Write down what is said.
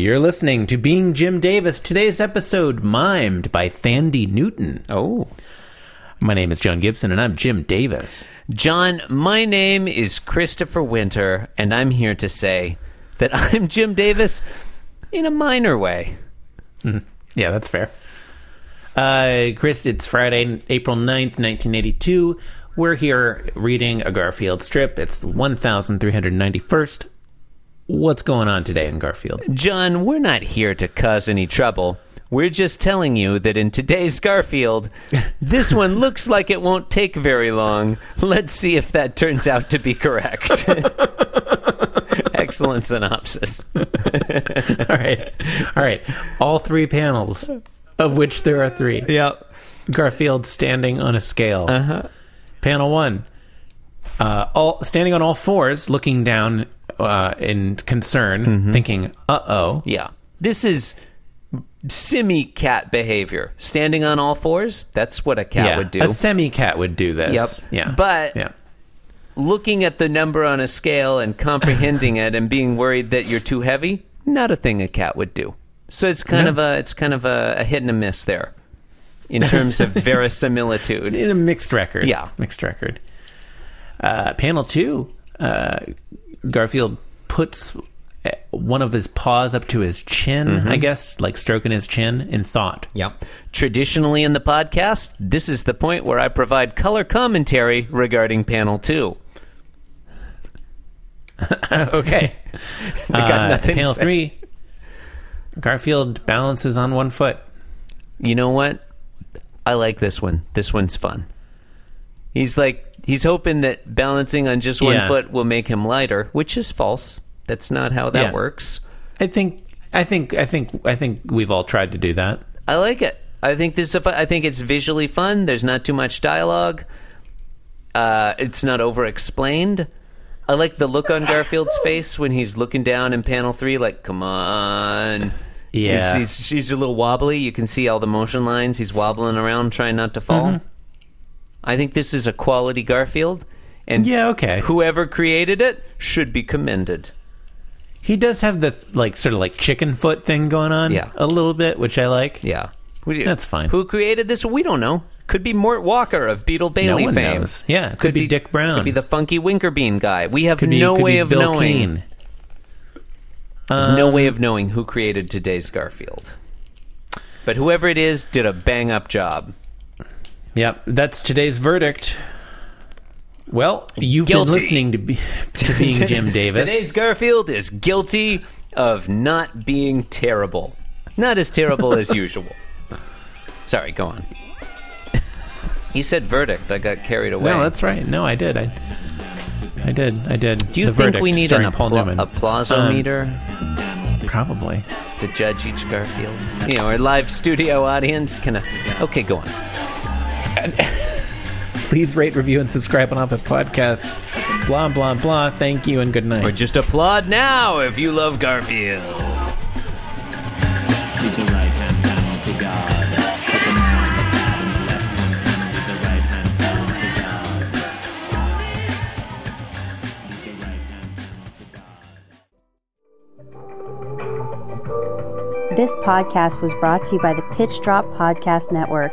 You're listening to Being Jim Davis. Today's episode mimed by Thandie Newton. Oh. My name is John Gibson, and I'm Jim Davis. John, my name is Christopher Winter, and I'm here to say that I'm Jim Davis in a minor way. Yeah, that's fair. Uh, Chris, it's Friday, April 9th, 1982. We're here reading a Garfield strip. It's the 1391st. What's going on today in Garfield? John, we're not here to cause any trouble. We're just telling you that in today's Garfield, this one looks like it won't take very long. Let's see if that turns out to be correct. Excellent synopsis. All right. All right. All three panels, of which there are three. Yep. Garfield standing on a scale. Uh-huh. Panel one. Uh, all standing on all fours, looking down uh, in concern, thinking, "Uh oh." Yeah. This is semi cat behavior. Standing on all fours, that's what a cat would do. a semi cat would do this. Yep. Yeah. But- yeah, Looking at the number on a scale and comprehending it and being worried that you're too heavy, not a thing a cat would do. So it's kind of a it's kind of a, a hit and a miss there in terms of verisimilitude. in a mixed record. Yeah. mixed record. Uh, panel two. Uh, Garfield puts uh, one of his paws up to his chin. Mm-hmm. I guess, like stroking his chin in thought. Yep. Traditionally in the podcast, this is the point where I provide color commentary regarding panel two. okay. I got Uh, panel three. Garfield balances on one foot. You know what? I like this one. This one's fun. He's like he's hoping that balancing on just one Yeah. foot will make him lighter, which is false. That's not how that Yeah. works. I think. I think. I think. I think we've all tried to do that. I like it. I think this is a fun, I think it's visually fun. There's not too much dialogue. Uh, it's not over explained. I like the look on Garfield's face when he's looking down in panel three, like, come on. Yeah. He's, he's, he's a little wobbly. You can see all the motion lines. He's wobbling around, trying not to fall. Mm-hmm. I think this is a quality Garfield. And Yeah. Okay. whoever created it should be commended. He does have the like sort of like chicken foot thing going on. Yeah. A little bit, which I like. Yeah. What do you- That's fine. Who created this? We don't know. Could be Mort Walker of Beetle Bailey one fame. knows. Yeah, could be Dik Browne. Could be the funky Winkerbean guy. We have Could be, no could way be of Bil knowing. Keane. There's no way of um, knowing who created today's Garfield. But whoever it is did a bang up job. Yep, that's today's verdict. Well, you've Guilty. been listening to be, to being Jim Davis. Today's Garfield is guilty of not being terrible. Not as terrible as usual. Sorry, go on. You said verdict. I got carried away. no, that's right. No, I did. I, I did. I did. Do you The think verdict, we need an Paul appla- applausometer? Um, probably. to judge each Garfield? You know, our live studio audience can. Okay, go on. Please rate, review, and subscribe on Apple Podcasts. Blah blah blah. Thank you and good night. Or just applaud now if you love Garfield. With the right hand down to God. Put the man on the bottom left hand. With the right hand down to God. With the right hand down to God. This podcast was brought to you by the Pitch Drop Podcast Network.